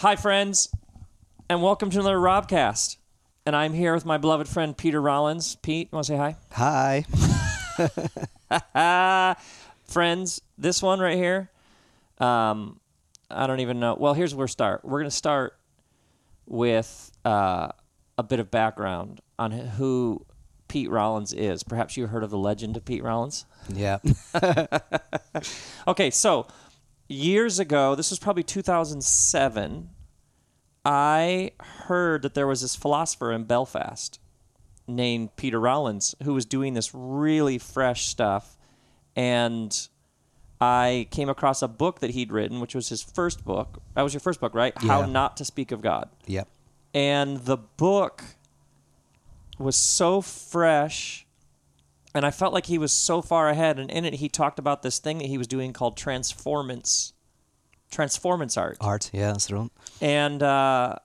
Hi, friends, and welcome to another Robcast. And I'm here with my beloved friend Peter Rollins. Pete, you want to say hi? Hi. friends, this one right here, um, I don't even know. Well, here's where we start. We're going to start with uh, a bit of background on who Pete Rollins is. Perhaps you heard of the legend of Pete Rollins? Yeah. Okay, so years ago, this was probably 2007, I heard that there was this philosopher in Belfast named Peter Rollins who was doing this really fresh stuff. And I came across a book that he'd written, which was his first book. That was your first book, right? Yeah. How Not to Speak of God. Yep. And the book was so fresh and I felt like he was so far ahead and in it he talked about this thing that he was doing called transformance transformance art. Art. Yeah, that's one. And uh,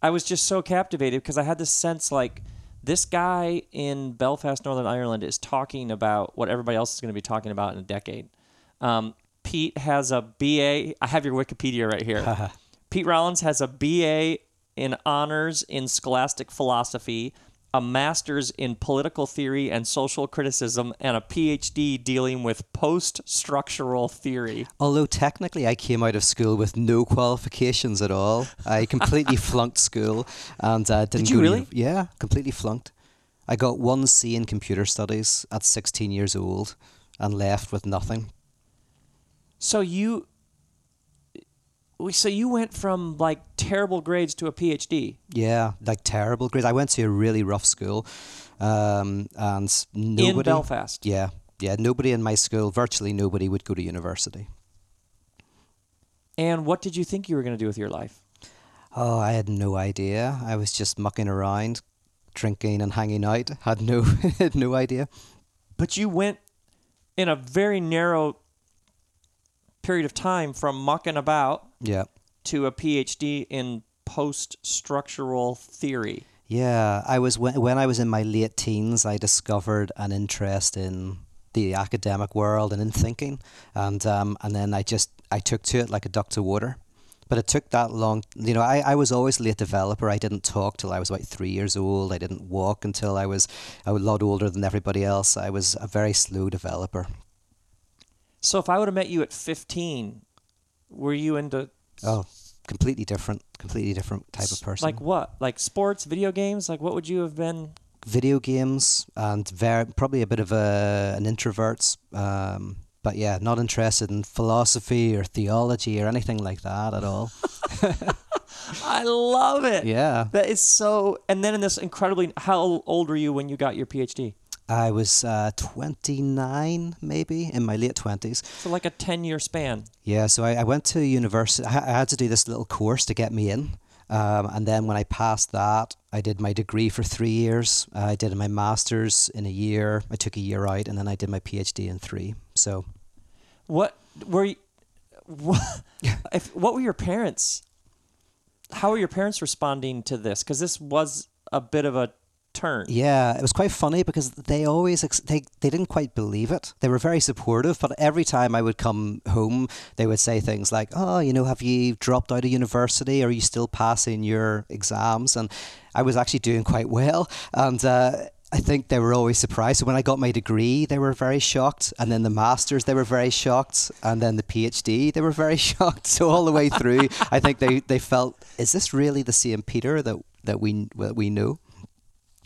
I was just so captivated because I had this sense like this guy in Belfast, Northern Ireland is talking about what everybody else is going to be talking about in a decade. Um, Pete has a BA. I have your Wikipedia right here. Pete Rollins has a BA in honors in scholastic philosophy, a master's in political theory and social criticism, and a PhD dealing with post structural theory. Although technically I came out of school with no qualifications at all. I completely flunked school and uh, didn't Did you go to really? uni- yeah, completely flunked. I got one C in computer studies at 16 years old and left with nothing. So you, so you went from like terrible grades to a PhD. Yeah, like terrible grades. I went to a really rough school, um, and nobody. in Belfast. Yeah, yeah. Nobody in my school, virtually nobody, would go to university. And what did you think you were going to do with your life? Oh, I had no idea. I was just mucking around, drinking and hanging out. Had no, had no idea. But you went in a very narrow period of time from mucking about Yeah, to a PhD in post structural theory. yeah. I was when when I was in my late teens, I discovered an interest in the academic world and in thinking, and um, and then I just I took to it like a duck to water. But it took that long. You know, I, I was always a late developer. I didn't talk till I was about three years old. I didn't walk until I was a lot older than everybody else. I was a very slow developer. So if I would have met you at 15, were you into Oh, completely different, completely different type of person. like what? Like sports, video games? Like what would you have been? video games and very probably a bit of a an introvert. Um, but yeah, not interested in philosophy or theology or anything like that at all. I love it. yeah, That is so. And then in this incredibly, how old were you when you got your PhD? I was uh, 29 maybe in my late 20s. So like a 10 year span. Yeah, so I, I went to university. I, had to do this little course to get me in. Um, and then when I passed that, I did my degree for three years. Uh, I did my master's in a year. I took a year out, and then I did my PhD in three. So What were you? What, if, what were your parents? How were your parents responding to this? Because this was a bit of a turn. Yeah, it was quite funny because they always ex- they they didn't quite believe it. They were very supportive, but every time I would come home, they would say things like, "Oh, you know, have you dropped out of university? Are you still passing your exams?" And I was actually doing quite well, and. Uh, I think they were always surprised. So when I got my degree, they were very shocked, and then the masters, they were very shocked, and then the PhD, they were very shocked. So all the way through, I think they, they felt, is this really the same Peter that that we that we know?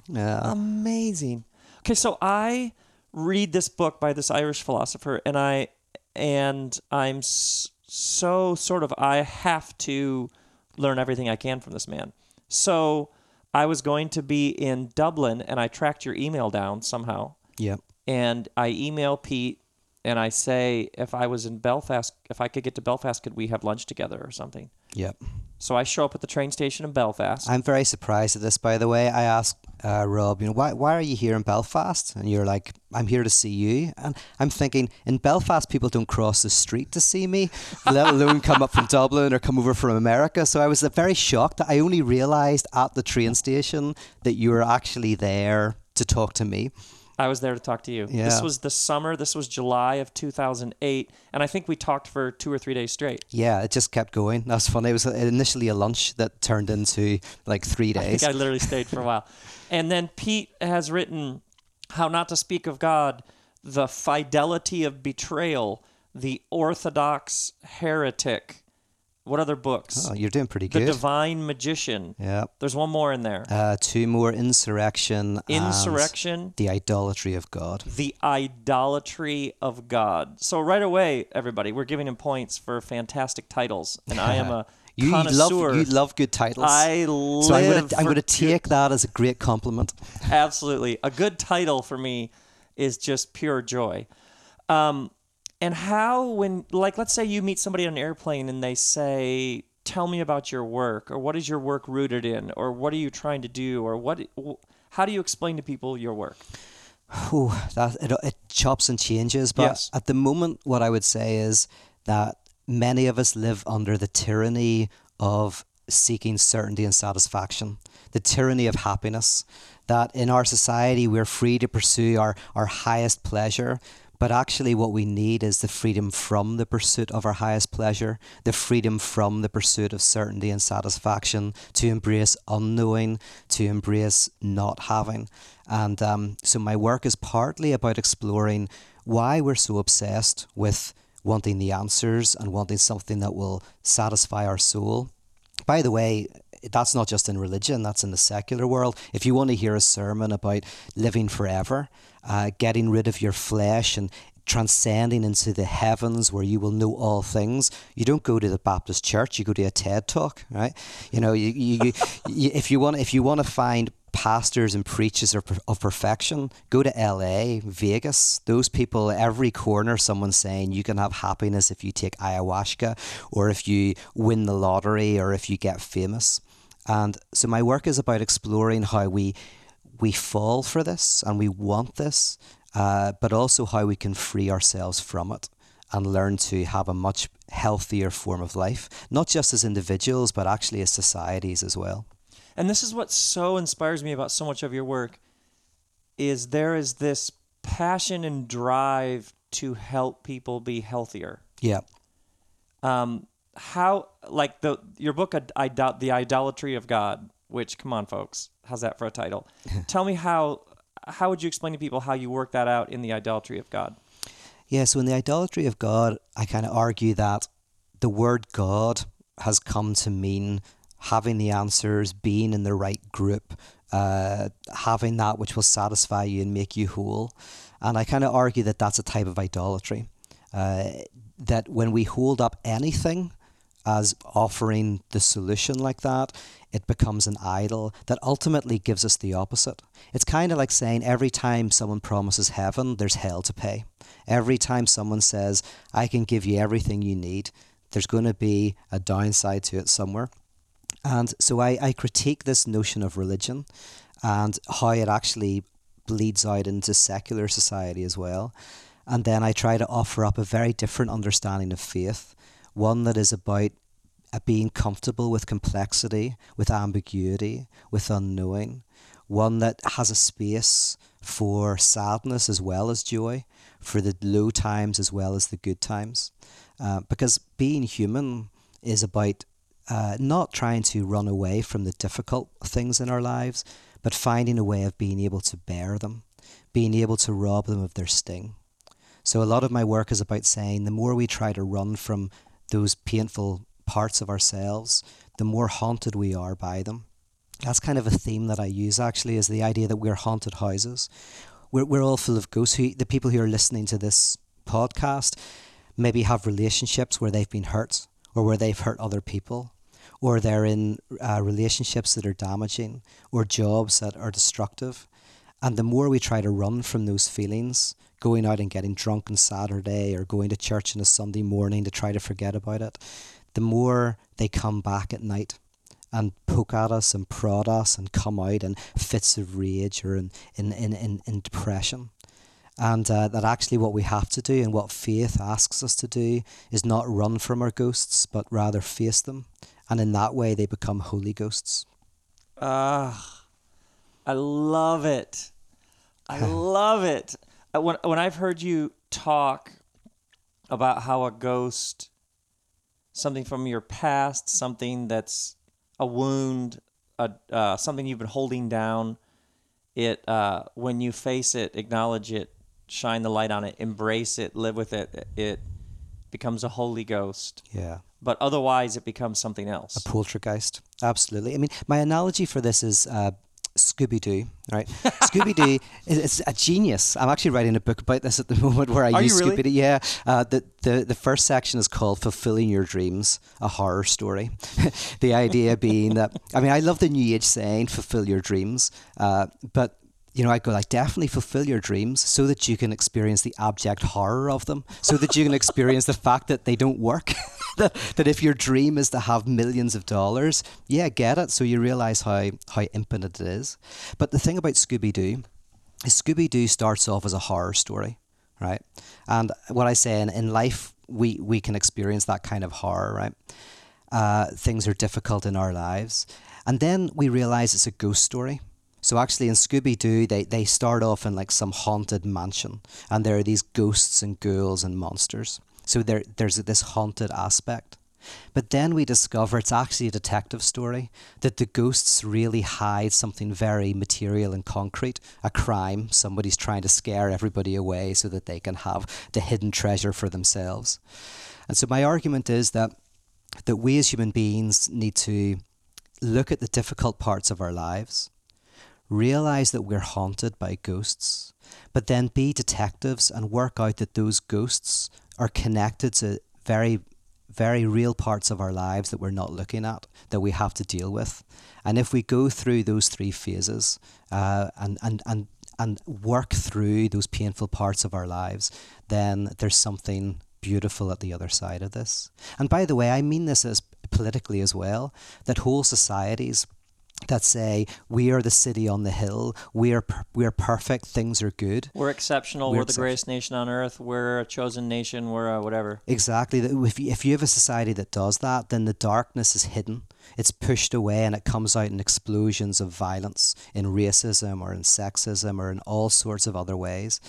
Yeah. Amazing. Okay, so I read this book by this Irish philosopher, and I and I'm so sort of I have to learn everything I can from this man. So I was going to be in Dublin, and I tracked your email down somehow, yeah. and I email Pete, and I say if I was in Belfast, if I could get to Belfast, could we have lunch together or something? Yep. So I show up at the train station in Belfast. I'm very surprised at this, by the way. I asked uh, Rob, you know, why, why are you here in Belfast? And you're like, I'm here to see you. And I'm thinking, in Belfast, people don't cross the street to see me, let alone come up from Dublin or come over from America. So I was very shocked. I only realised at the train station that you were actually there to talk to me. I was there to talk to you. Yeah. This was the summer. This was July of 2008, and I think we talked for two or three days straight. Yeah, it just kept going. That's funny. It was initially a lunch that turned into like three I days. think I literally stayed for a while. And then Pete has written How Not to Speak of God, The Fidelity of Betrayal, The Orthodox Heretic. What other books? oh, you're doing pretty the good. The Divine Magician. yeah. There's one more in there. Uh, two more insurrection. Insurrection. the idolatry of God. The idolatry of God. So right away, everybody, we're giving him points for fantastic titles, and I am a You connoisseur. love you love good titles. I live. so I'm I'm gonna take that as a great compliment. Absolutely, a good title for me is just pure joy. Um, and how when like let's say you meet somebody on an airplane and they say, "Tell me about your work," or "What is your work rooted in?" or "What are you trying to do?" or "What?" How do you explain to people your work? Whew, that it, it chops and changes. But Yes. at the moment, what I would say is that many of us live under the tyranny of seeking certainty and satisfaction, the tyranny of happiness. That in our society, we're free to pursue our, our highest pleasure. But actually, what we need is the freedom from the pursuit of our highest pleasure, the freedom from the pursuit of certainty and satisfaction, to embrace unknowing, to embrace not having. And um, so, my work is partly about exploring why we're so obsessed with wanting the answers and wanting something that will satisfy our soul. By the way, that's not just in religion, that's in the secular world. If you want to hear a sermon about living forever, uh, getting rid of your flesh and transcending into the heavens where you will know all things, you don't go to the Baptist church, you go to a TED talk, right? You know, you, you, you, if you want if you want to find pastors and preachers of, of perfection, go to LA, Vegas. Those people, every corner, someone's saying you can have happiness if you take ayahuasca or if you win the lottery or if you get famous. And so my work is about exploring how we we fall for this and we want this, uh, but also how we can free ourselves from it and learn to have a much healthier form of life, not just as individuals, but actually as societies as well. And this is what so inspires me about so much of your work is there is this passion and drive to help people be healthier. Yeah. Um, how like the your book I doubt the idolatry of God, which come on folks, how's that for a title? Tell me how how would you explain to people how you work that out in the idolatry of God? Yeah, so in the idolatry of God, I kind of argue that the word God has come to mean having the answers, being in the right group, uh, having that which will satisfy you and make you whole. And I kind of argue that that's a type of idolatry. Uh, that when we hold up anything as offering the solution like that, it becomes an idol that ultimately gives us the opposite. It's kind of like saying every time someone promises heaven, there's hell to pay. Every time someone says, I can give you everything you need, there's going to be a downside to it somewhere. And so I, I critique this notion of religion and how it actually bleeds out into secular society as well. And then I try to offer up a very different understanding of faith, one that is about uh, being comfortable with complexity, with ambiguity, with unknowing, one that has a space for sadness as well as joy, for the low times as well as the good times. Uh, because being human is about uh, not trying to run away from the difficult things in our lives, but finding a way of being able to bear them, being able to rob them of their sting. So a lot of my work is about saying the more we try to run from those painful parts of ourselves, the more haunted we are by them. That's kind of a theme that I use actually is the idea that we're haunted houses. We're, we're all full of ghosts. Who, the people who are listening to this podcast maybe have relationships where they've been hurt or where they've hurt other people or they're in uh, relationships that are damaging or jobs that are destructive. And the more we try to run from those feelings, going out and getting drunk on Saturday or going to church on a Sunday morning to try to forget about it, the more they come back at night and poke at us and prod us and come out in fits of rage or in, in, in, in, in depression. And uh, that actually what we have to do and what faith asks us to do is not run from our ghosts, but rather face them. And in that way, they become holy ghosts. Ah, I love it. I love it. Uh, When when I've heard you talk about how a ghost, something from your past, something that's a wound, a uh, something you've been holding down, it uh, when you face it, acknowledge it, shine the light on it, embrace it, live with it. It becomes a holy ghost. Yeah. But otherwise, it becomes something else. A poltergeist. Absolutely. I mean, my analogy for this is uh, Scooby Doo, right? Scooby Doo is is a genius. I'm actually writing a book about this at the moment where I Are use really? Scooby Doo. Yeah. Uh, the, the, the first section is called Fulfilling Your Dreams, a horror story. the idea being that, I mean, I love the New Age saying, fulfill your dreams, uh, but you know, I go like, definitely fulfill your dreams so that you can experience the abject horror of them, so that you can experience the fact that they don't work. that, if your dream is to have millions of dollars, yeah, get it. So you realize how, how impotent it is. But the thing about Scooby Doo is Scooby Doo starts off as a horror story, right? And what I say in, in life, we, we can experience that kind of horror, right? Uh, things are difficult in our lives. And then we realize it's a ghost story. So actually, in Scooby Doo, they, they start off in like some haunted mansion, and there are these ghosts and ghouls and monsters. So there there's this haunted aspect. But then we discover it's actually a detective story, that the ghosts really hide something very material and concrete, a crime. Somebody's trying to scare everybody away so that they can have the hidden treasure for themselves. And so my argument is that that we as human beings need to look at the difficult parts of our lives, realize that we're haunted by ghosts, but then be detectives and work out that those ghosts are connected to very very real parts of our lives that we're not looking at that we have to deal with. And if we go through those three phases uh, and, and, and, and work through those painful parts of our lives then there's something beautiful at the other side of this. And by the way i mean this as politically as well that whole societies that say we are the city on the hill, we are per- we are perfect, things are good. We're exceptional. We're We're, the greatest nation on earth. We're a chosen nation. We're whatever. Exactly. If you, if you have a society that does that, then the darkness is hidden. It's pushed away, and it comes out in explosions of violence, in racism or in sexism or in all sorts of other ways.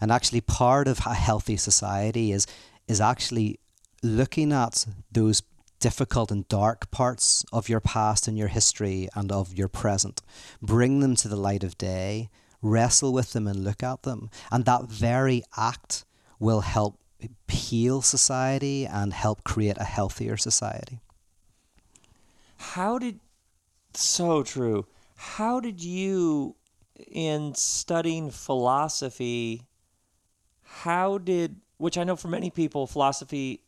And actually, part of a healthy society is is actually looking at those difficult and dark parts of your past and your history and of your present. Bring them to the light of day, wrestle with them and look at them. And that very act will help heal society and help create a healthier society. How did so true? How did you in studying philosophy how did which I know for many people philosophy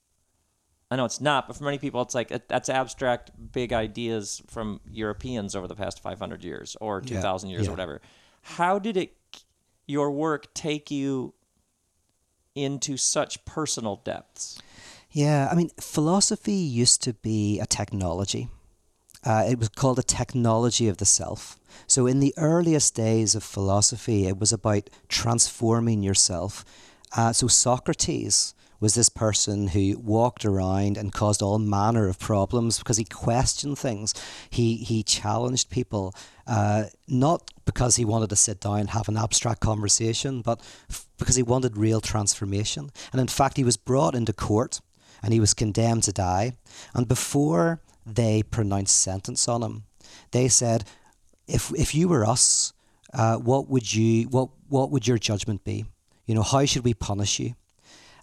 I know it's not, but for many people it's like that's abstract big ideas from Europeans over the past 500 years or 2000 years yeah. or whatever. How did it your work take you into such personal depths? Yeah, I mean, philosophy used to be a technology. Uh, it was called a technology of the self. So, in the earliest days of philosophy, it was about transforming yourself. Uh, so, Socrates was this person who walked around and caused all manner of problems because he questioned things. He he challenged people, uh, not because he wanted to sit down and have an abstract conversation, but f- because he wanted real transformation. And in fact, he was brought into court and he was condemned to die. And before they pronounced sentence on him, they said, "If if you were us, uh, what would you what what would your judgment be? You know, how should we punish you?"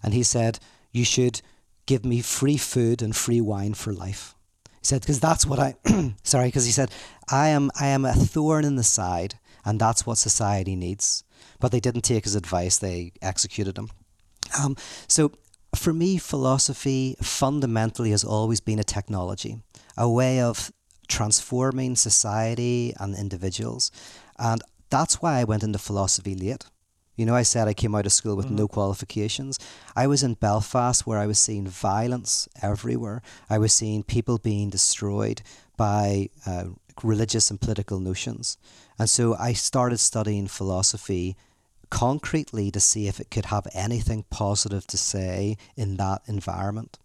And he said, "You should give me free food and free wine for life." He said, "Because that's what I sorry, because he said I am I am a thorn in the side, and that's what society needs." But they didn't take his advice; they executed him. Um, so for me, philosophy fundamentally has always been a technology, a way of transforming society and individuals. And that's why I went into philosophy late. You know, I said I came out of school with no qualifications. I was in Belfast where I was seeing violence everywhere. I was seeing people being destroyed by uh, religious and political notions. And so I started studying philosophy concretely to see if it could have anything positive to say in that environment.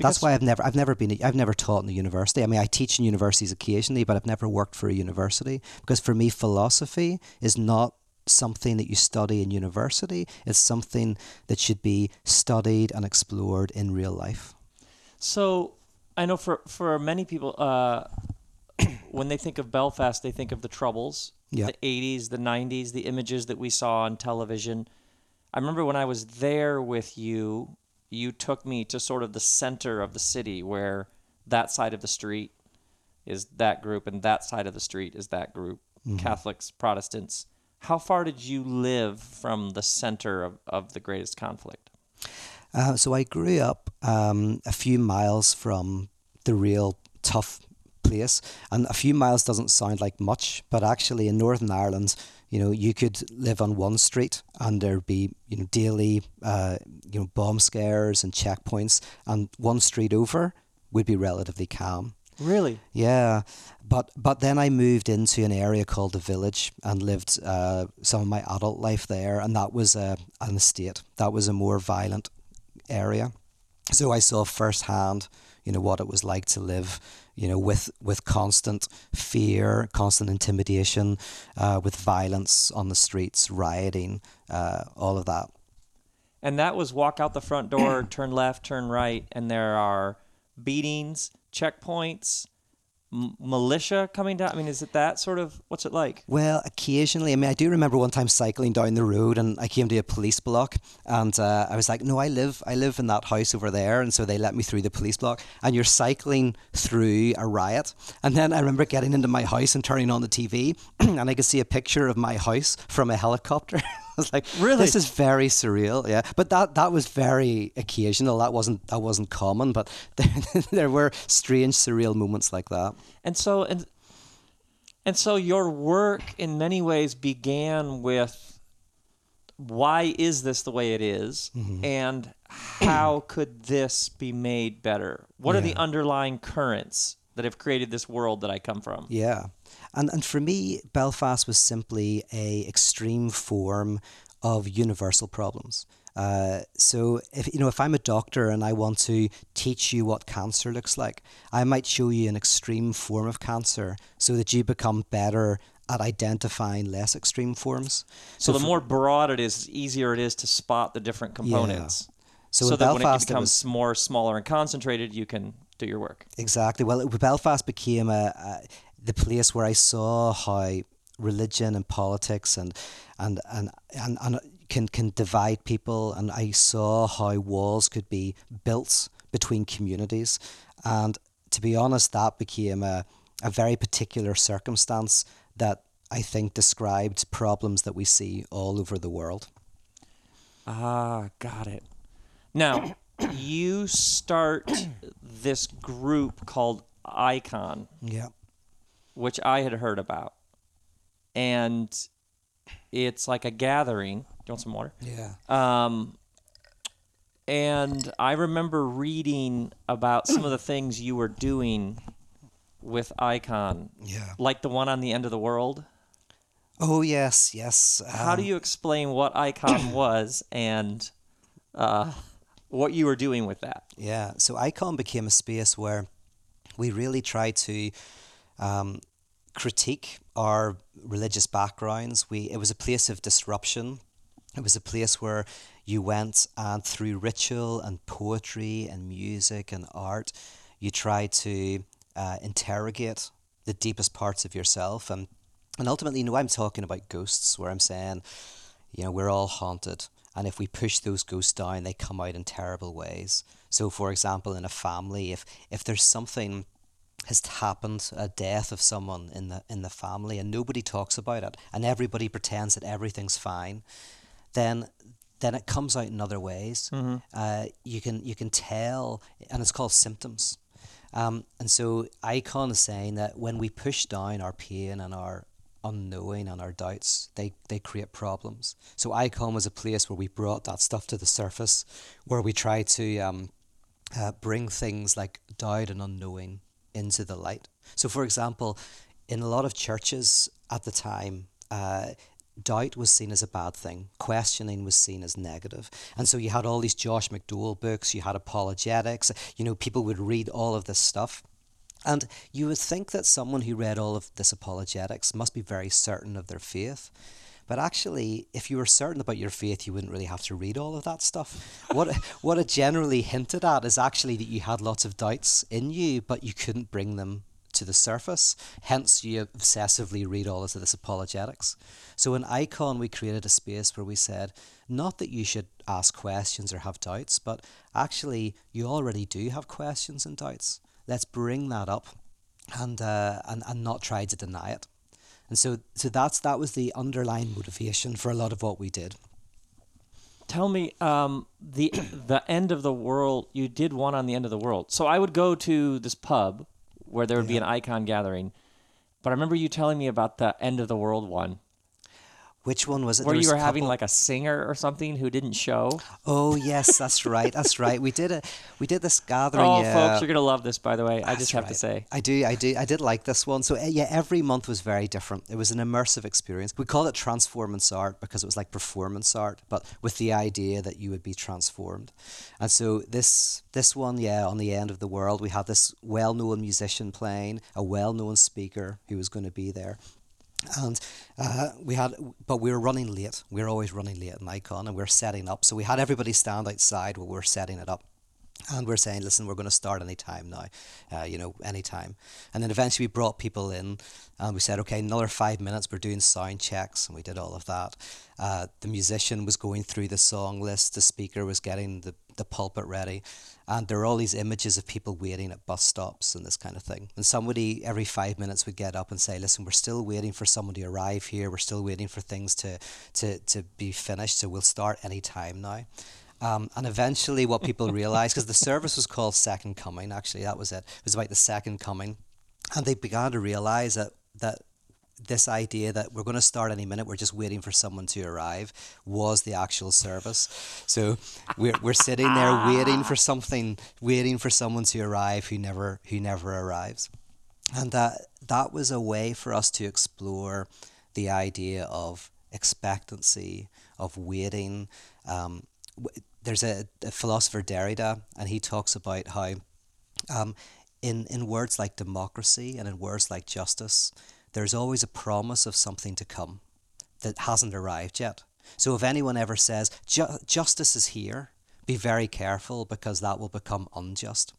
That's why I've never I've never been I've never taught in a university. I mean, I teach in universities occasionally, but I've never worked for a university because for me, philosophy is not something that you study in university. It's something that should be studied and explored in real life. So I know for for many people, uh, when they think of Belfast, they think of the Troubles, Yeah. the '80s, the '90s, the images that we saw on television. I remember when I was there with you, you took me to sort of the center of the city, where that side of the street is that group, and that side of the street is that group, Catholics, Protestants. How far did you live from the center of, of the greatest conflict? Uh, so I grew up um, a few miles from the real tough place, and a few miles doesn't sound like much, but actually in Northern Ireland, you know, you could live on one street and there'd be you know daily uh, you know bomb scares and checkpoints, and one street over would be relatively calm. Really? Yeah, but but then I moved into an area called the village and lived uh, some of my adult life there, and that was a an estate. That was a more violent area, so I saw firsthand, you know, what it was like to live, you know, with with constant fear, constant intimidation, uh, with violence on the streets, rioting, uh, all of that. And that was walk out the front door, turn left, turn right, and there are beatings, checkpoints, m- militia coming down. I mean, is it that sort of? What's it like? Well, occasionally. I mean, I do remember one time cycling down the road, and I came to a police block, and uh, I was like, "No, I live, I live in that house over there," and so they let me through the police block. And you're cycling through a riot, and then I remember getting into my house and turning on the TV, and I could see a picture of my house from a helicopter. Was like, Really? This is very surreal." Yeah, but that that was very occasional. That wasn't that wasn't common, but there, there were strange, surreal moments like that. And so and and so your work in many ways began with why is this the way it is? Mm-hmm. and how could this be made better? What are the underlying currents that have created this world that I come from? Yeah, and and for me, Belfast was simply a extreme form of universal problems. Uh, so if you know if I'm a doctor and I want to teach you what cancer looks like, I might show you an extreme form of cancer so that you become better at identifying less extreme forms. So, the for- more broad it is, the easier it is to spot the different components. So, So, that Belfast, when it it becomes was- more smaller and concentrated, you can do your work. Exactly. Well, it- Belfast became a, a the place where I saw how religion and politics and and and and, and can can divide people, and I saw how walls could be built between communities, and to be honest, that became a a very particular circumstance that I think described problems that we see all over the world. Ah, got it. Now, you start this group called Icon, Yeah. which I had heard about. And it's like a gathering. Do you want some water? Yeah. Um, and I remember reading about some of the things you were doing with Icon, Yeah. like the one on the end of the world. Oh yes, yes. How do um, you explain what Icon was and uh, what you were doing with that? Yeah, so Icon became a space where we really tried to um, critique our religious backgrounds. We it was a place of disruption. It was a place where you went and through ritual and poetry and music and art, you tried to uh, interrogate the deepest parts of yourself and and ultimately, you know, I'm talking about ghosts, where I'm saying, you know, we're all haunted. And if we push those ghosts down, they come out in terrible ways. So, for example, in a family, if, if there's something has happened, a death of someone in the, in the family, and nobody talks about it, and everybody pretends that everything's fine, then then it comes out in other ways. Uh, you can you can tell, and it's called symptoms. Um, and so Icon is saying that when we push down our pain and our unknowing and our doubts, they, they create problems. So Icon was a place where we brought that stuff to the surface, where we try to um, uh, bring things like doubt and unknowing into the light. So, for example, in a lot of churches at the time, uh, doubt was seen as a bad thing. Questioning was seen as negative. And so you had all these Josh McDowell books, you had apologetics, you know, people would read all of this stuff. And you would think that someone who read all of this apologetics must be very certain of their faith. But actually, if you were certain about your faith, you wouldn't really have to read all of that stuff. what what it generally hinted at is actually that you had lots of doubts in you, but you couldn't bring them to the surface. Hence, you obsessively read all of this apologetics. So in Icon, we created a space where we said, not that you should ask questions or have doubts, but actually, you already do have questions and doubts. Let's bring that up and, uh, and, and not try to deny it. And so, so that's that was the underlying motivation for a lot of what we did. Tell me, um, the the end of the world. You did one on the end of the world. So I would go to this pub where there would yeah. be an icon gathering, but I remember you telling me about the end of the world one, which one was it? Where you were having like a singer or something who didn't show. Oh yes, that's right. That's right. We did a we did this gathering. Oh, yeah. folks, you're gonna love this. By the way, that's I just have right. to say. I do. I do. I did like this one. So eh, yeah, every month was very different. It was an immersive experience. We called it transformance art because it was like performance art, but with the idea that you would be transformed. And so this this one, yeah, on the end of the world, we had this well-known musician playing, a well-known speaker who was going to be there and uh, we had but we were running late. We were always running late in icon and we were setting up. So we had everybody stand outside while we were setting it up and we're saying listen we're going to start any time now uh, you know any time and then eventually we brought people in and we said okay another five minutes we're doing sound checks and we did all of that uh, the musician was going through the song list the speaker was getting the, the pulpit ready and there are all these images of people waiting at bus stops and this kind of thing. And somebody every five minutes would get up and say, "Listen, we're still waiting for someone to arrive here. We're still waiting for things to to to be finished. So we'll start any time now." Um, and eventually, what people realized, because the service was called Second Coming, actually, that was it. It was about the Second Coming, and they began to realize that that this idea that we're going to start any minute, we're just waiting for someone to arrive, was the actual service. So we're, we're sitting there waiting for something, waiting for someone to arrive who never who never arrives, and that that was a way for us to explore the idea of expectancy, of waiting. Um, there's a, a, philosopher Derrida, and he talks about how, um, in in words like democracy and in words like justice there's always a promise of something to come that hasn't arrived yet. So if anyone ever says, justice is here, be very careful because that will become unjust.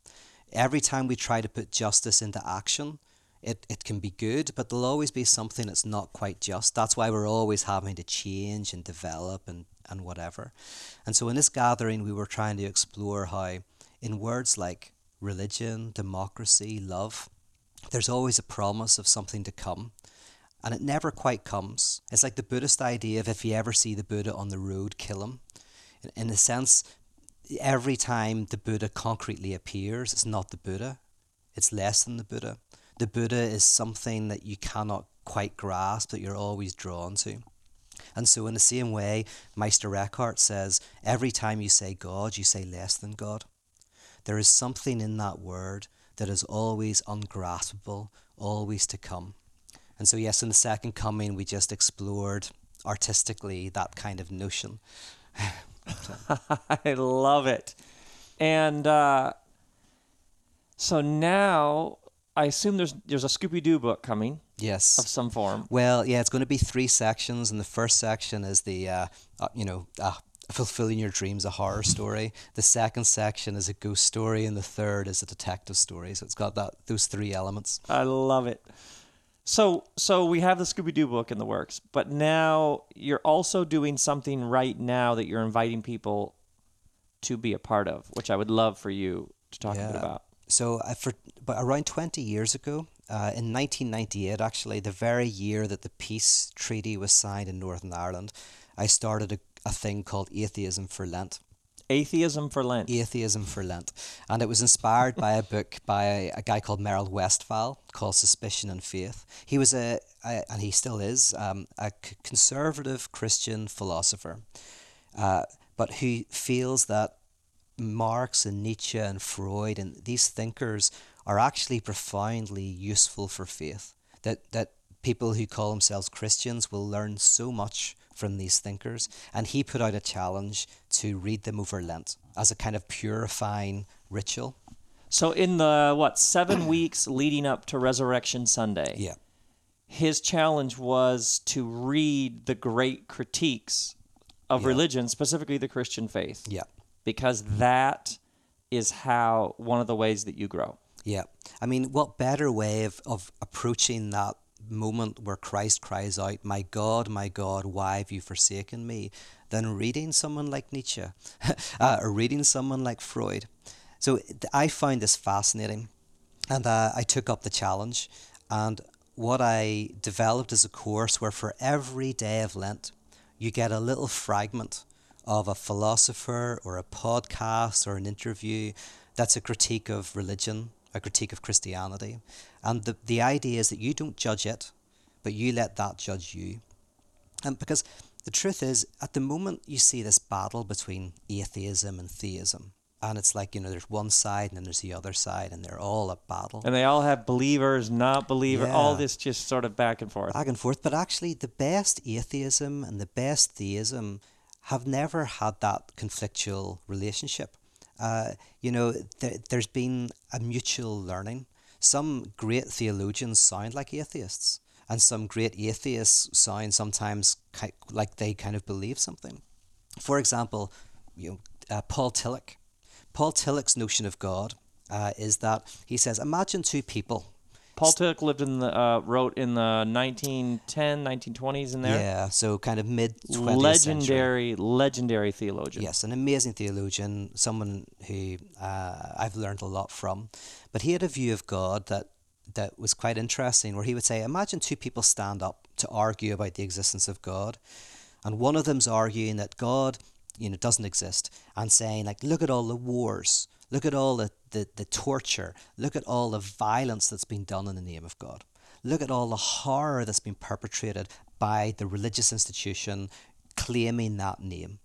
Every time we try to put justice into action, it, it can be good, but there'll always be something that's not quite just. That's why we're always having to change and develop and, and whatever. And so in this gathering, we were trying to explore how, in words like religion, democracy, love, there's always a promise of something to come. And it never quite comes. It's like the Buddhist idea of if you ever see the Buddha on the road, kill him. In a sense, every time the Buddha concretely appears, it's not the Buddha, it's less than the Buddha. The Buddha is something that you cannot quite grasp, that you're always drawn to. And so, in the same way, Meister Eckhart says every time you say God, you say less than God. There is something in that word that is always ungraspable, always to come. And so, yes, in the second coming, we just explored artistically that kind of notion. I love it. And uh, so now I assume there's there's a Scooby Doo book coming. Yes. Of some form. Well, yeah, it's going to be three sections, and the first section is the, uh, uh, you know, uh, fulfilling your dreams a horror story. The second section is a ghost story, and the third is a detective story. So it's got that those three elements. I love it. So so we have the Scooby Doo book in the works, but now you're also doing something right now that you're inviting people to be a part of, which I would love for you to talk yeah. a bit about. So uh, for but around 20 years ago, uh, in 1998, actually, the very year that the peace treaty was signed in Northern Ireland, I started a a thing called Atheism for Lent. Atheism for Lent. Atheism for Lent. And it was inspired by a book by a guy called Merold Westphal called Suspicion and Faith. He was a, a and he still is, um, a conservative Christian philosopher, uh, but who feels that Marx and Nietzsche and Freud and these thinkers are actually profoundly useful for faith. That, that people who call themselves Christians will learn so much from these thinkers. And he put out a challenge to read them over Lent as a kind of purifying ritual. So, in the what, seven weeks leading up to Resurrection Sunday? Yeah. his challenge was to read the great critiques of Yeah. religion, specifically the Christian faith, Yeah. because that is how one of the ways that you grow. Yeah. I mean, what better way of, of approaching that moment where Christ cries out, My God, my God, why have you forsaken me? than reading someone like Nietzsche uh, or reading someone like Freud. So I found this fascinating and uh, I took up the challenge. And what I developed is a course where for every day of Lent, you get a little fragment of a philosopher or a podcast or an interview that's a critique of religion, a critique of Christianity. And the, the idea is that you don't judge it, but you let that judge you. And because the truth is, at the moment, you see this battle between atheism and theism. And it's like, you know, there's one side and then there's the other side, and they're all at battle. And they all have believers, not believers, all this just sort of back and forth. back and forth. But actually, the best atheism and the best theism have never had that conflictual relationship. Uh, you know, there, there's been a mutual learning. Some great theologians sound like atheists, and some great atheists sound sometimes ki- like they kind of believe something. For example, you know, uh, Paul Tillich. Paul Tillich's notion of God uh, is that he says, imagine two people. Paul Tillich lived in the uh, wrote in the 1910, 1920s in there. Yeah, so kind of mid 20th century. legendary, legendary theologian. Yes, an amazing theologian, someone who uh, I've learned a lot from. But he had a view of God that that was quite interesting, where he would say, "Imagine two people stand up to argue about the existence of God, and one of them's arguing that God, you know, doesn't exist, and saying like, look at all the wars, look at all the the, the torture, look at all the violence that's been done in the name of God." Look at all the horror that's been perpetrated by the religious institution claiming that name.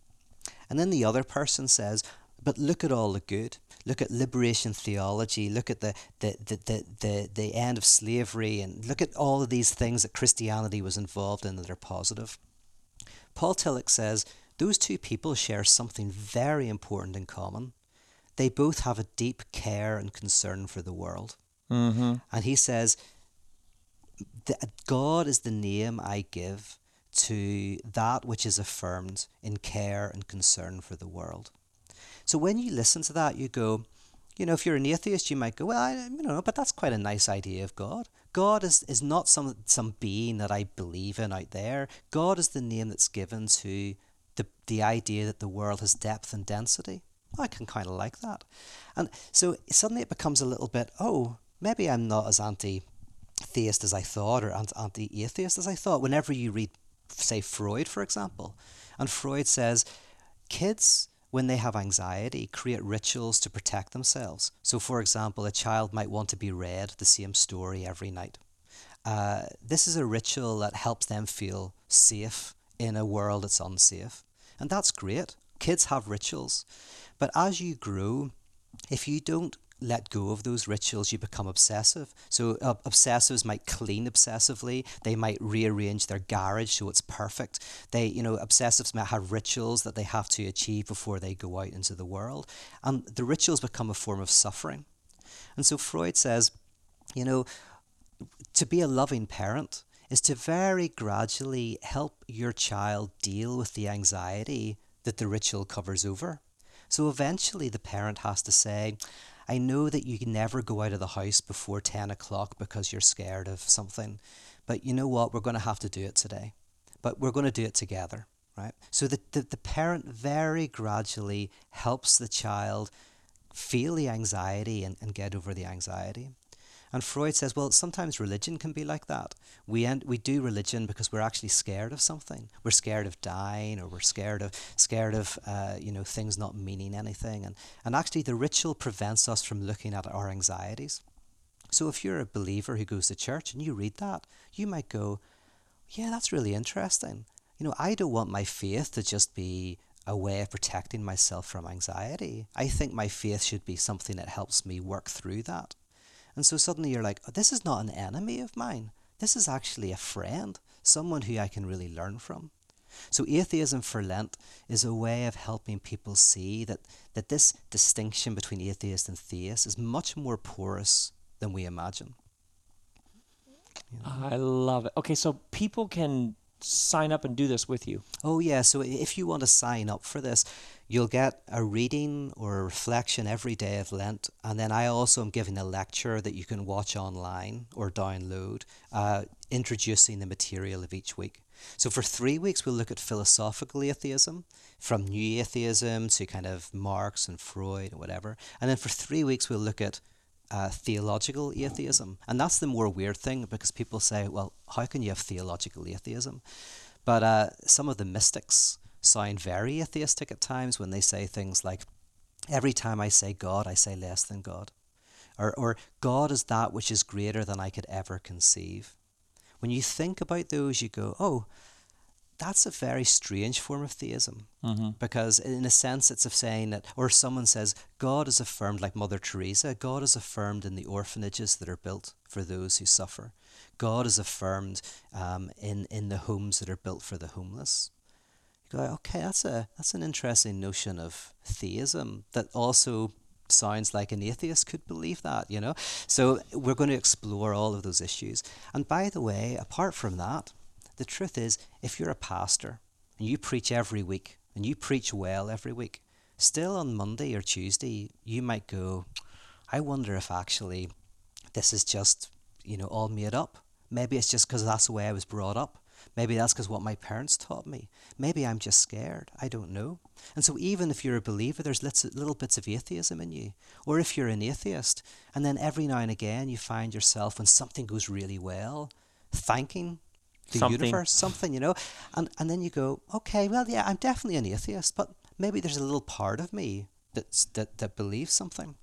And then the other person says, but look at all the good. Look at liberation theology. Look at the, the, the, the, the, the end of slavery. And look at all of these things that Christianity was involved in that are positive. Paul Tillich says those two people share something very important in common. They both have a deep care and concern for the world. Mm-hmm. And he says, God is the name I give to that which is affirmed in care and concern for the world. So when you listen to that, you go, you know, if you're an atheist, you might go, well, I, you know, but that's quite a nice idea of God. God is, is not some some being that I believe in out there. God is the name that's given to the the idea that the world has depth and density. I can kind of like that, and so suddenly it becomes a little bit, oh, maybe I'm not as anti theist as I thought or anti atheist as I thought. Whenever you read, say, Freud, for example, and Freud says kids, when they have anxiety, create rituals to protect themselves. So, for example, a child might want to be read the same story every night. Uh, this is a ritual that helps them feel safe in a world that's unsafe. And that's great. Kids have rituals. But as you grow, if you don't let go of those rituals, you become obsessive. So uh, obsessives might clean obsessively. They might rearrange their garage so it's perfect. They, you know, obsessives might have rituals that they have to achieve before they go out into the world, and the rituals become a form of suffering. And so Freud says, you know, to be a loving parent is to very gradually help your child deal with the anxiety that the ritual covers over. So eventually the parent has to say, I know that you can never go out of the house before 10 o'clock because you're scared of something, but you know what? We're going to have to do it today. But we're going to do it together, right? So the, the, the parent very gradually helps the child feel the anxiety and, and get over the anxiety. And Freud says, well, sometimes religion can be like that. We end, we do religion because we're actually scared of something. We're scared of dying, or we're scared of scared of uh, you know things not meaning anything. And and actually, the ritual prevents us from looking at our anxieties. So if you're a believer who goes to church and you read that, you might go, yeah, that's really interesting. You know, I don't want my faith to just be a way of protecting myself from anxiety. I think my faith should be something that helps me work through that. And so suddenly you're like, oh, this is not an enemy of mine. This is actually a friend, someone who I can really learn from. So atheism for Lent is a way of helping people see that, that this distinction between atheist and theist is much more porous than we imagine. I love it. Okay, so people can sign up and do this with you. Oh, yeah. So if you want to sign up for this, you'll get a reading or a reflection every day of Lent. And then I also am giving a lecture that you can watch online or download, uh, introducing the material of each week. So for three weeks, we'll look at philosophical atheism, from new atheism to kind of Marx and Freud and whatever. And then for three weeks, we'll look at uh, theological atheism. And that's the more weird thing because people say, well, how can you have theological atheism? But uh, some of the mystics sound very atheistic at times when they say things like, every time I say God, I say less than God. Or, or God is that which is greater than I could ever conceive. When you think about those, you go, oh, that's a very strange form of theism mm-hmm. because in a sense it's of saying that or someone says god is affirmed like mother teresa god is affirmed in the orphanages that are built for those who suffer god is affirmed um, in, in the homes that are built for the homeless okay that's a that's an interesting notion of theism that also sounds like an atheist could believe that you know so we're going to explore all of those issues and by the way apart from that the truth is, if you're a pastor and you preach every week and you preach well every week, still on Monday or Tuesday, you might go, I wonder if actually this is just, you know, all made up. Maybe it's just because that's the way I was brought up. Maybe that's because what my parents taught me. Maybe I'm just scared. I don't know. And so, even if you're a believer, there's little bits of atheism in you. Or if you're an atheist, and then every now and again you find yourself, when something goes really well, thanking the something. universe, something, you know. And and then you go, okay, well, yeah, I'm definitely an atheist, but maybe there's a little part of me that's that that believes something.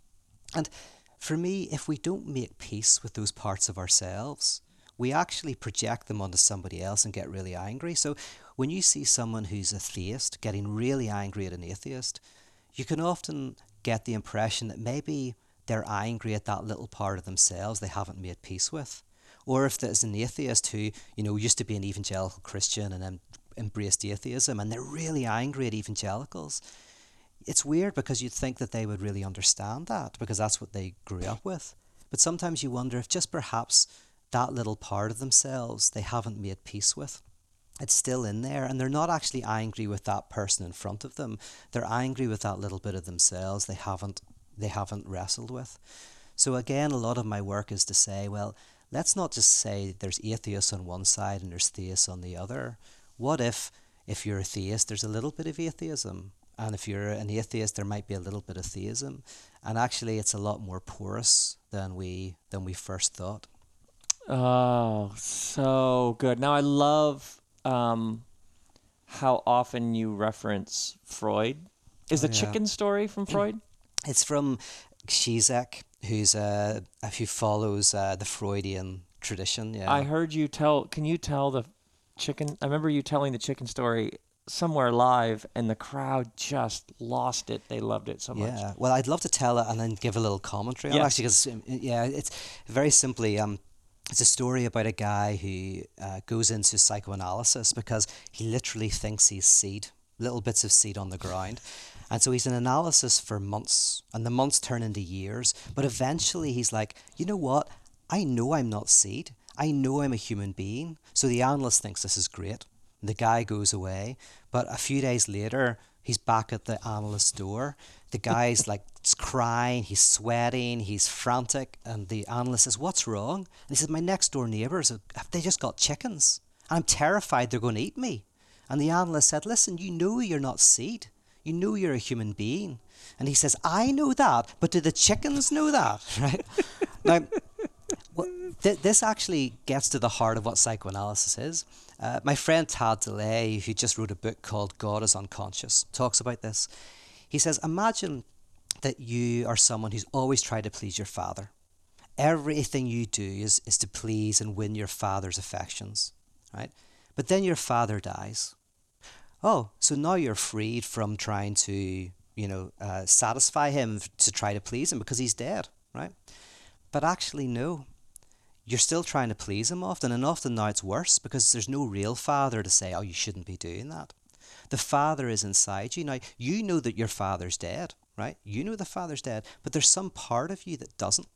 And for me, if we don't make peace with those parts of ourselves, we actually project them onto somebody else and get really angry. So when you see someone who's a theist getting really angry at an atheist, you can often get the impression that maybe they're angry at that little part of themselves they haven't made peace with or if there's an atheist who you know used to be an evangelical Christian and then embraced atheism and they're really angry at evangelicals. It's weird because you'd think that they would really understand that because that's what they grew up with. But sometimes you wonder if just perhaps that little part of themselves they haven't made peace with. It's still in there, and they're not actually angry with that person in front of them. They're angry with that little bit of themselves they haven't they haven't wrestled with. So again, a lot of my work is to say, well, let's not just say there's atheists on one side and there's theists on the other. What if, if you're a theist, there's a little bit of atheism? And if you're an atheist, there might be a little bit of theism. And actually, it's a lot more porous than we than we first thought. Oh, so good. Now I love um, how often you reference Freud. Is oh, the yeah. chicken story from Freud? It's from Žižek who's uh, who follows uh, the Freudian tradition. Yeah, I heard you tell. Can you tell the chicken? I remember you telling the chicken story somewhere live, and the crowd just lost it. They loved it so much. Yeah, well, I'd love to tell it and then give a little commentary. Yeah, actually, because um, yeah, it's very simply. Um, it's a story about a guy who uh, goes into psychoanalysis because he literally thinks he's seed, little bits of seed on the ground. And so he's in analysis for months, and the months turn into years. But eventually he's like, you know what? I know I'm not seed. I know I'm a human being. So the analyst thinks this is great. The guy goes away. But a few days later, he's back at the analyst's door. The guy's like crying, he's sweating, he's frantic. And the analyst says, What's wrong? And he says, My next door neighbours, have they just got chickens. I'm terrified they're going to eat me. And the analyst said, Listen, you know you're not seed. You know you're a human being. And he says, I know that, but do the chickens know that? Right? now, well, th- this actually gets to the heart of what psychoanalysis is. Uh, my friend Tad DeLay, who just wrote a book called God is Unconscious, talks about this. He says, Imagine that you are someone who's always tried to please your father. Everything you do is, is to please and win your father's affections, right? But then your father dies oh, so now you're freed from trying to, you know, uh, satisfy him to try to please him because he's dead, right? But actually, no. You're still trying to please him often, and often now it's worse because there's no real father to say, oh, you shouldn't be doing that. The father is inside you. Now, you know that your father's dead, right? You know the father's dead, but there's some part of you that doesn't.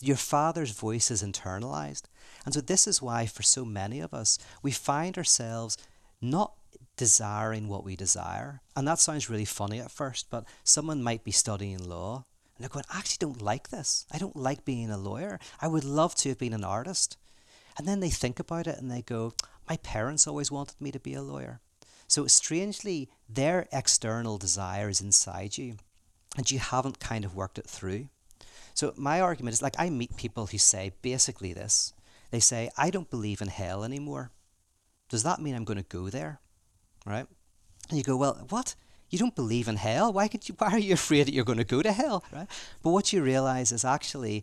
Your father's voice is internalized. And so, this is why, for so many of us, we find ourselves not desiring what we desire. And that sounds really funny at first, but someone might be studying law and they're going, I actually don't like this. I don't like being a lawyer. I would love to have been an artist. And then they think about it and they go, My parents always wanted me to be a lawyer. So strangely, their external desire is inside you and you haven't kind of worked it through. So my argument is like I meet people who say basically this. They say, I don't believe in hell anymore. Does that mean I'm going to go there? Right? And you go, Well, what? You don't believe in hell? Why could you why are you afraid that you're going to go to hell? Right? But what you realize is actually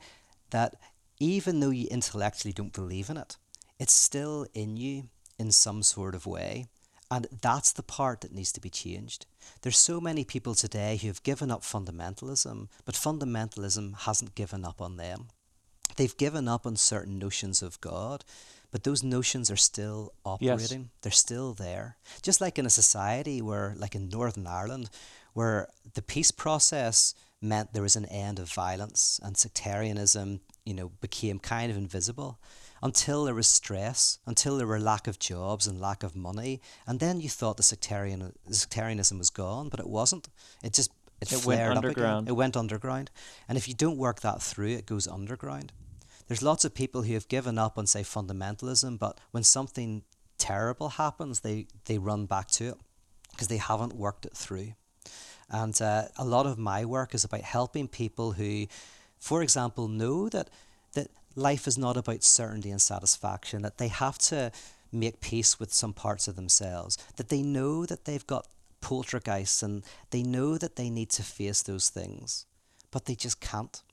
that even though you intellectually don't believe in it, it's still in you in some sort of way. And that's the part that needs to be changed. There's so many people today who have given up fundamentalism, but fundamentalism hasn't given up on them. They've given up on certain notions of God, but those notions are still operating. Yes. They're still there. Just like in a society where, like in Northern Ireland, where the peace process meant there was an end of violence and sectarianism, you know, became kind of invisible until there was stress, until there were lack of jobs and lack of money, and then you thought the sectarian sectarianism was gone, but it wasn't. It just it, it went underground. It went underground, and if you don't work that through, it goes underground. There's lots of people who have given up on say fundamentalism, but when something terrible happens, they they run back to it because they haven't worked it through. And uh, a lot of my work is about helping people who, for example, know that that life is not about certainty and satisfaction, that they have to make peace with some parts of themselves, that they know that they've got poltergeists and they know that they need to face those things, but they just can't.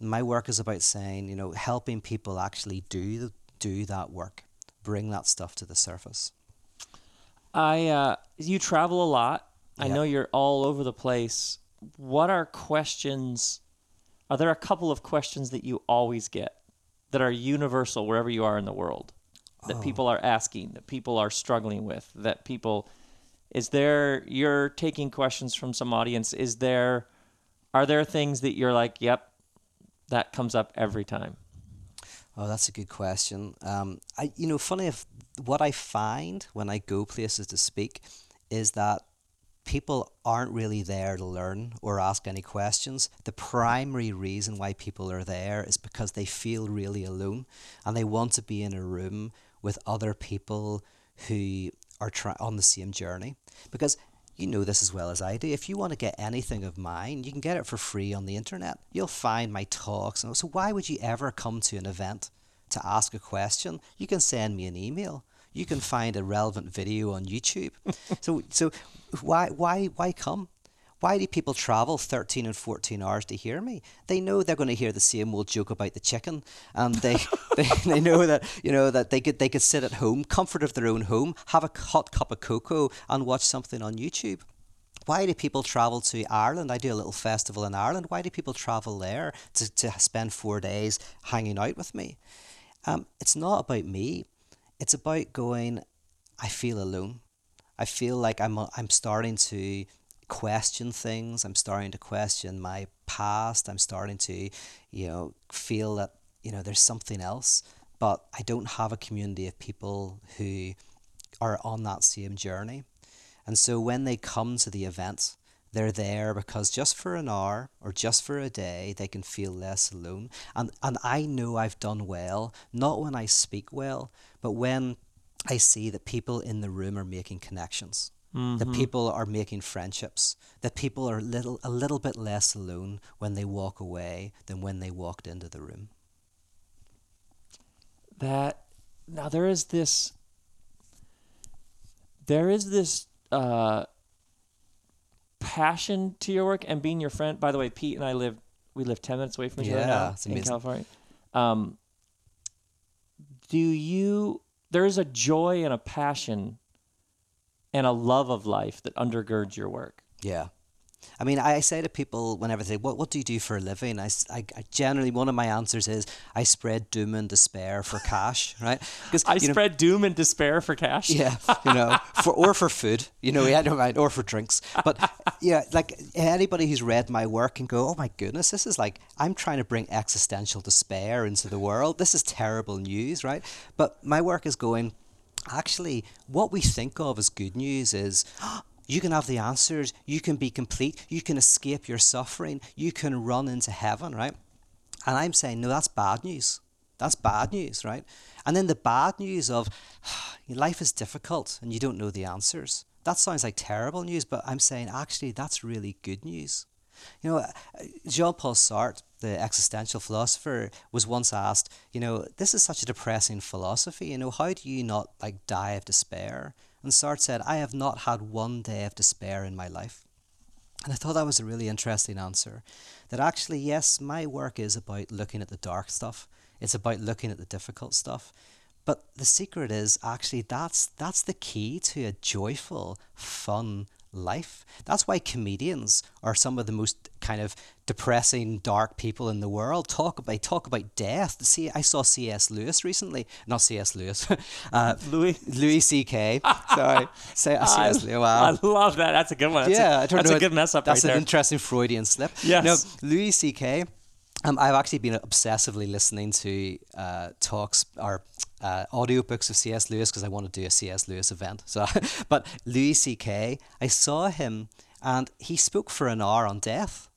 My work is about saying, you know, helping people actually do the, do that work, bring that stuff to the surface. I uh, you travel a lot. I know you're all over the place. What are questions? Are there a couple of questions that you always get? that are universal wherever you are in the world that oh. people are asking, that people are struggling with, that people is there you're taking questions from some audience is there are there things that you're like yep that comes up every time oh that's a good question um, i you know funny if what i find when i go places to speak is that people aren't really there to learn or ask any questions. The primary reason why people are there is because they feel really alone and they want to be in a room with other people who are try- on the same journey. Because you know this as well as I do. If you want to get anything of mine, you can get it for free on the internet. You'll find my talks. So, why would you ever come to an event to ask a question? You can send me an email you can find a relevant video on YouTube. so so why why why come? Why do people travel 13 and 14 hours to hear me? They know they're going to hear the same old joke about the chicken, and they, they, they know that you know that they could they could sit at home, comfort of their own home, have a hot cup of cocoa, and watch something on YouTube. Why do people travel to Ireland? I do a little festival in Ireland. Why do people travel there to, to spend four days hanging out with me? Um, it's not about me it's about going, I feel alone. I feel like I'm, I'm starting to question things. I'm starting to question my past. I'm starting to, you know, feel that, you know, there's something else. But I don't have a community of people who are on that same journey. And so when they come to the event, they're there because just for an hour or just for a day, they can feel less alone. And, and I know I've done well, not when I speak well, but when I see that people in the room are making connections. Mm-hmm. That people are making friendships. That people are little a little bit less alone when they walk away than when they walked into the room. That now there is this there is this uh, passion to your work and being your friend. By the way, Pete and I live we live ten minutes away from each yeah, other now in California. Um, do you? There is a joy and a passion and a love of life that undergirds your work. Yeah, I mean, I, I say to people whenever they, what, what do you do for a living? I I generally, one of my answers is I spread doom and despair for cash, right? Because I spread doom and despair for cash. yeah, you know, for or for food, you know, yeah, don't mind, or for drinks. But yeah, like anybody who's read my work can go, oh my goodness, this is like I'm trying to bring existential despair into the world. This is terrible news, right? But my work is going. Actually, what we think of as good news is. You can have the answers. You can be complete. You can escape your suffering. You can run into heaven, right? And I'm saying, no, that's bad news. That's bad news, right? And then the bad news of life is difficult and you don't know the answers. That sounds like terrible news, but I'm saying actually that's really good news. You know, Jean Paul Sartre, the existential philosopher, was once asked, you know, this is such a depressing philosophy, you know, how do you not like die of despair? And Sartre said, I have not had one day of despair in my life. And I thought that was a really interesting answer. That actually, yes, my work is about looking at the dark stuff. It's about looking at the difficult stuff. But the secret is actually that's that's the key to a joyful, fun life. That's why comedians are some of the most kind of depressing, dark people in the world. Talk about talk about death. See, I saw C.S. Lewis recently. Not C.S. Lewis. uh, Louis. Louis C.K. Sorry, C.S. Lewis. Wow. I love that. That's a good one. That's yeah, a, I don't that's know. a good mess up That's right an there. interesting Freudian slip. Yes. No, Louis C.K. Um, I've actually been obsessively listening to uh, talks or uh, audiobooks of C.S. Lewis because I want to do a C.S. Lewis event. So, but Louis C.K. I saw him and he spoke for an hour on death,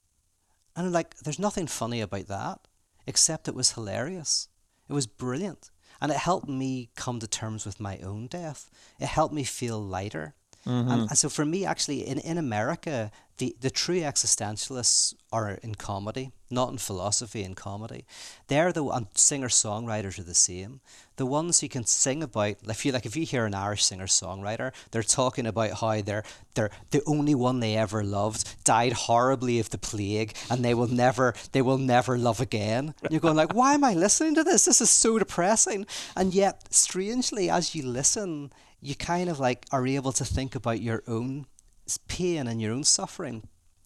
and I'm like, there's nothing funny about that, except it was hilarious. It was brilliant, and it helped me come to terms with my own death. It helped me feel lighter. And, and so for me, actually, in, in America, the, the true existentialists are in comedy, not in philosophy and comedy. They're the and singer songwriters are the same. The ones who can sing about if you like if you hear an Irish singer songwriter, they're talking about how they're they're the only one they ever loved died horribly of the plague and they will never they will never love again. And you're going like, why am I listening to this? This is so depressing. And yet, strangely, as you listen, you kind of like are able to think about your own pain and your own suffering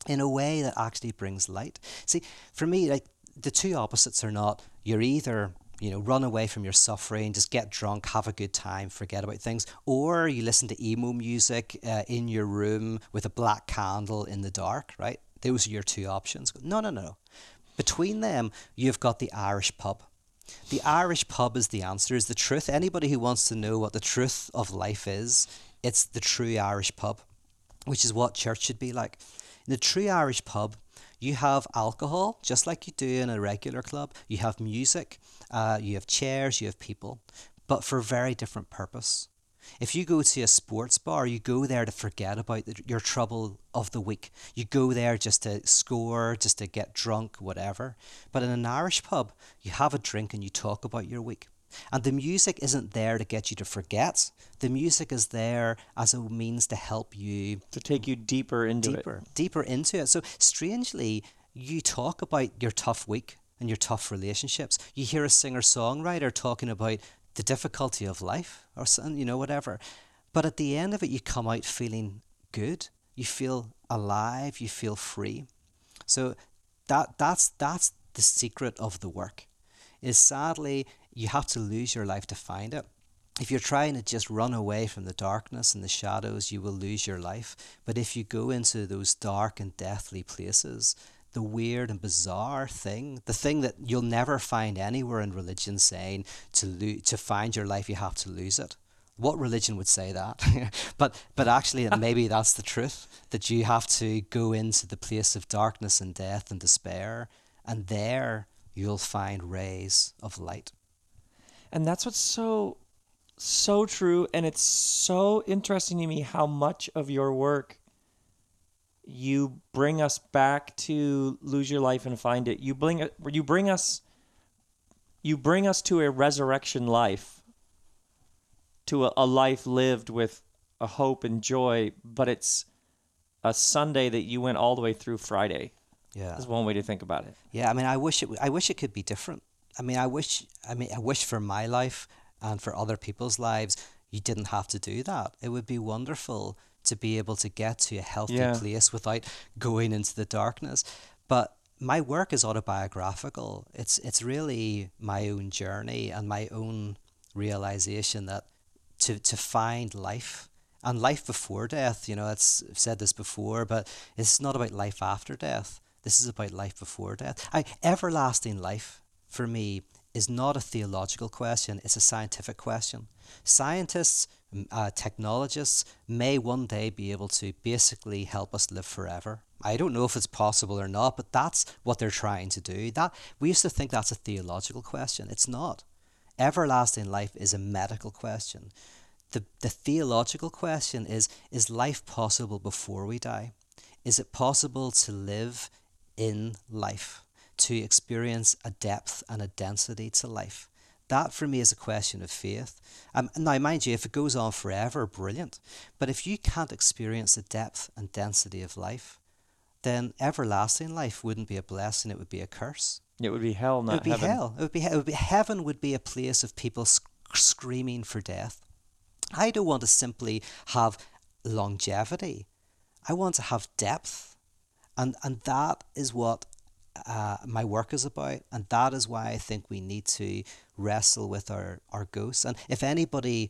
in a way that actually brings light. See, for me, like the two opposites are not you're either you know run away from your suffering, just get drunk, have a good time, forget about things, or you listen to emo music uh, in your room with a black candle in the dark. Right? Those are your two options. No, no, no. Between them, you've got the Irish pub. The Irish pub is the answer, is the truth. Anybody who wants to know what the truth of life is, it's the true Irish pub, which is what church should be like. In the true Irish pub, you have alcohol, just like you do in a regular club. You have music, uh, you have chairs, you have people, but for a very different purpose. If you go to a sports bar, you go there to forget about the, your trouble of the week. You go there just to score, just to get drunk, whatever. But in an Irish pub, you have a drink and you talk about your week. And the music isn't there to get you to forget. The music is there as a means to help you to take you deeper into deeper, deeper into it. So strangely, you talk about your tough week and your tough relationships. You hear a singer songwriter talking about the difficulty of life or something, you know, whatever. But at the end of it, you come out feeling good. You feel alive. You feel free. So that that's that's the secret of the work. Is sadly you have to lose your life to find it. If you're trying to just run away from the darkness and the shadows, you will lose your life. But if you go into those dark and deathly places, the weird and bizarre thing, the thing that you'll never find anywhere in religion saying to lo- to find your life you have to lose it. What religion would say that? but but actually maybe that's the truth that you have to go into the place of darkness and death and despair and there you'll find rays of light. And that's what's so so true and it's so interesting to me how much of your work you bring us back to lose your life and find it. You bring you bring us you bring us to a resurrection life. To a, a life lived with a hope and joy, but it's a Sunday that you went all the way through Friday. Yeah. Is one way to think about it. Yeah, I mean, I wish it. I wish it could be different. I mean, I wish. I mean, I wish for my life and for other people's lives, you didn't have to do that. It would be wonderful to be able to get to a healthy Yeah. place without going into the darkness. But my work is autobiographical. It's it's really my own journey and my own realization that to to find life and life before death. You know, it's I've said this before, but it's not about life after death. This is about life before death. I, everlasting life for me is not a theological question; it's a scientific question. Scientists, uh, technologists may one day be able to basically help us live forever. I don't know if it's possible or not, but that's what they're trying to do. That we used to think that's a theological question. It's not. Everlasting life is a medical question. The, the theological question is Is life possible before we die? Is it possible to live in life, to experience a depth and a density to life? That for me is a question of faith. Um, now, mind you, if it goes on forever, brilliant. But if you can't experience the depth and density of life, then everlasting life wouldn't be a blessing, it would be a curse. It would be hell, It would be heaven. hell. It would be, he- it would be heaven would be a place of people sc- screaming for death. I don't want to simply have longevity. I want to have depth, and and that is what uh, my work is about, and that is why I think we need to wrestle with our our ghosts. And if anybody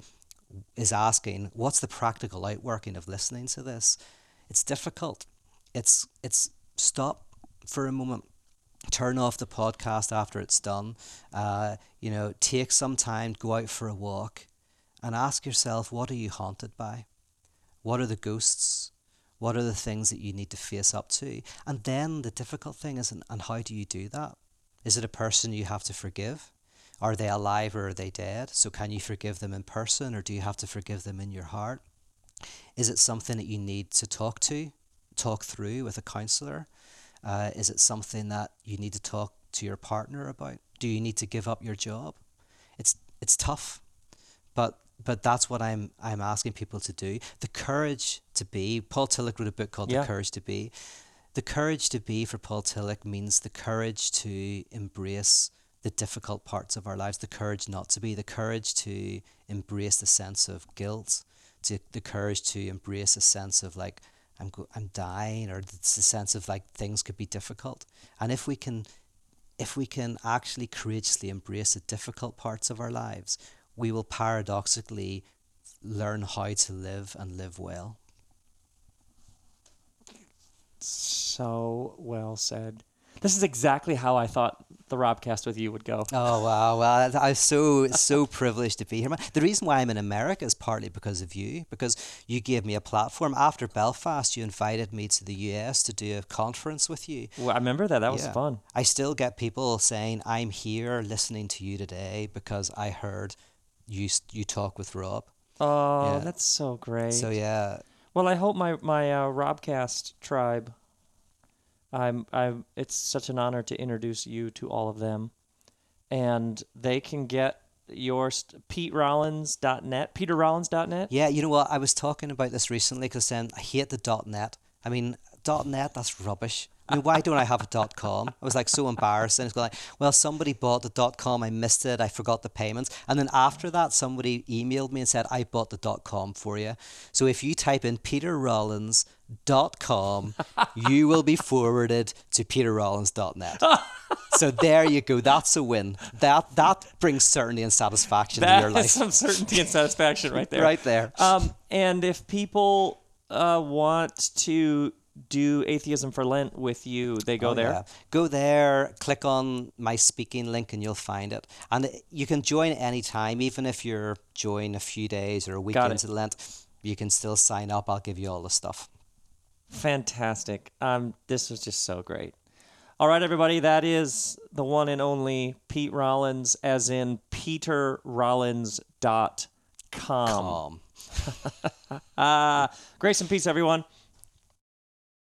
is asking, what's the practical outworking of listening to this? It's difficult. It's it's stop for a moment turn off the podcast after it's done. Uh, you know, take some time, go out for a walk, and ask yourself, what are you haunted by? What are the ghosts? What are the things that you need to face up to? And then the difficult thing is, and, and how do you do that? Is it a person you have to forgive? Are they alive or are they dead? So can you forgive them in person or do you have to forgive them in your heart? Is it something that you need to talk to, talk through with a counsellor? Uh, is it something that you need to talk to your partner about? Do you need to give up your job? It's it's tough, but but that's what I'm I'm asking people to do. The courage to be. Paul Tillich wrote a book called Yeah. The Courage to Be. The courage to be for Paul Tillich means the courage to embrace the difficult parts of our lives, the courage not to be, the courage to embrace the sense of guilt, to the courage to embrace a sense of like I'm go- I'm dying, or the sense of like things could be difficult. And if we can, if we can actually courageously embrace the difficult parts of our lives, we will paradoxically learn how to live and live well. So well said. This is exactly how I thought the Robcast with you would go. Oh wow! Well, I'm so so privileged to be here. The reason why I'm in America is partly because of you, because you gave me a platform. After Belfast, you invited me to the US to do a conference with you. Well, I remember that. That was Yeah. fun. I still get people saying, "I'm here listening to you today because I heard you you talk with Rob." Oh, Yeah. that's so great. So yeah, Well, I hope my my uh, Robcast tribe. I'm I'm. It's such an honor to introduce you to all of them, and they can get your st- PeteRollins.net, PeterRollins.net. yeah. You know what? I was talking about this recently because then I hate the .net. I mean, .net that's rubbish. I mean, why don't I have a .com? I was like so embarrassed. And it's like, well, somebody bought the .com. I missed it. I forgot the payments. And then after that, somebody emailed me and said, I bought the .com for you. So if you type in peterrollins.com, you will be forwarded to peterrollins.net. so there you go. That's a win. That that brings certainty and satisfaction to your life. some certainty and satisfaction right there. Right there. Um, and if people uh, want to do atheism for Lent with you, they go Oh, there. yeah. Go there, click on my speaking link, and you'll find it. And you can join anytime, even if you're join a few days or a week into Lent. You can still sign up. I'll give you all the stuff. Fantastic. Um, this was just so great. All right, everybody, that is the one and only Pete Rollins, as in peterrollins.com. Um, Uh, grace and peace, everyone.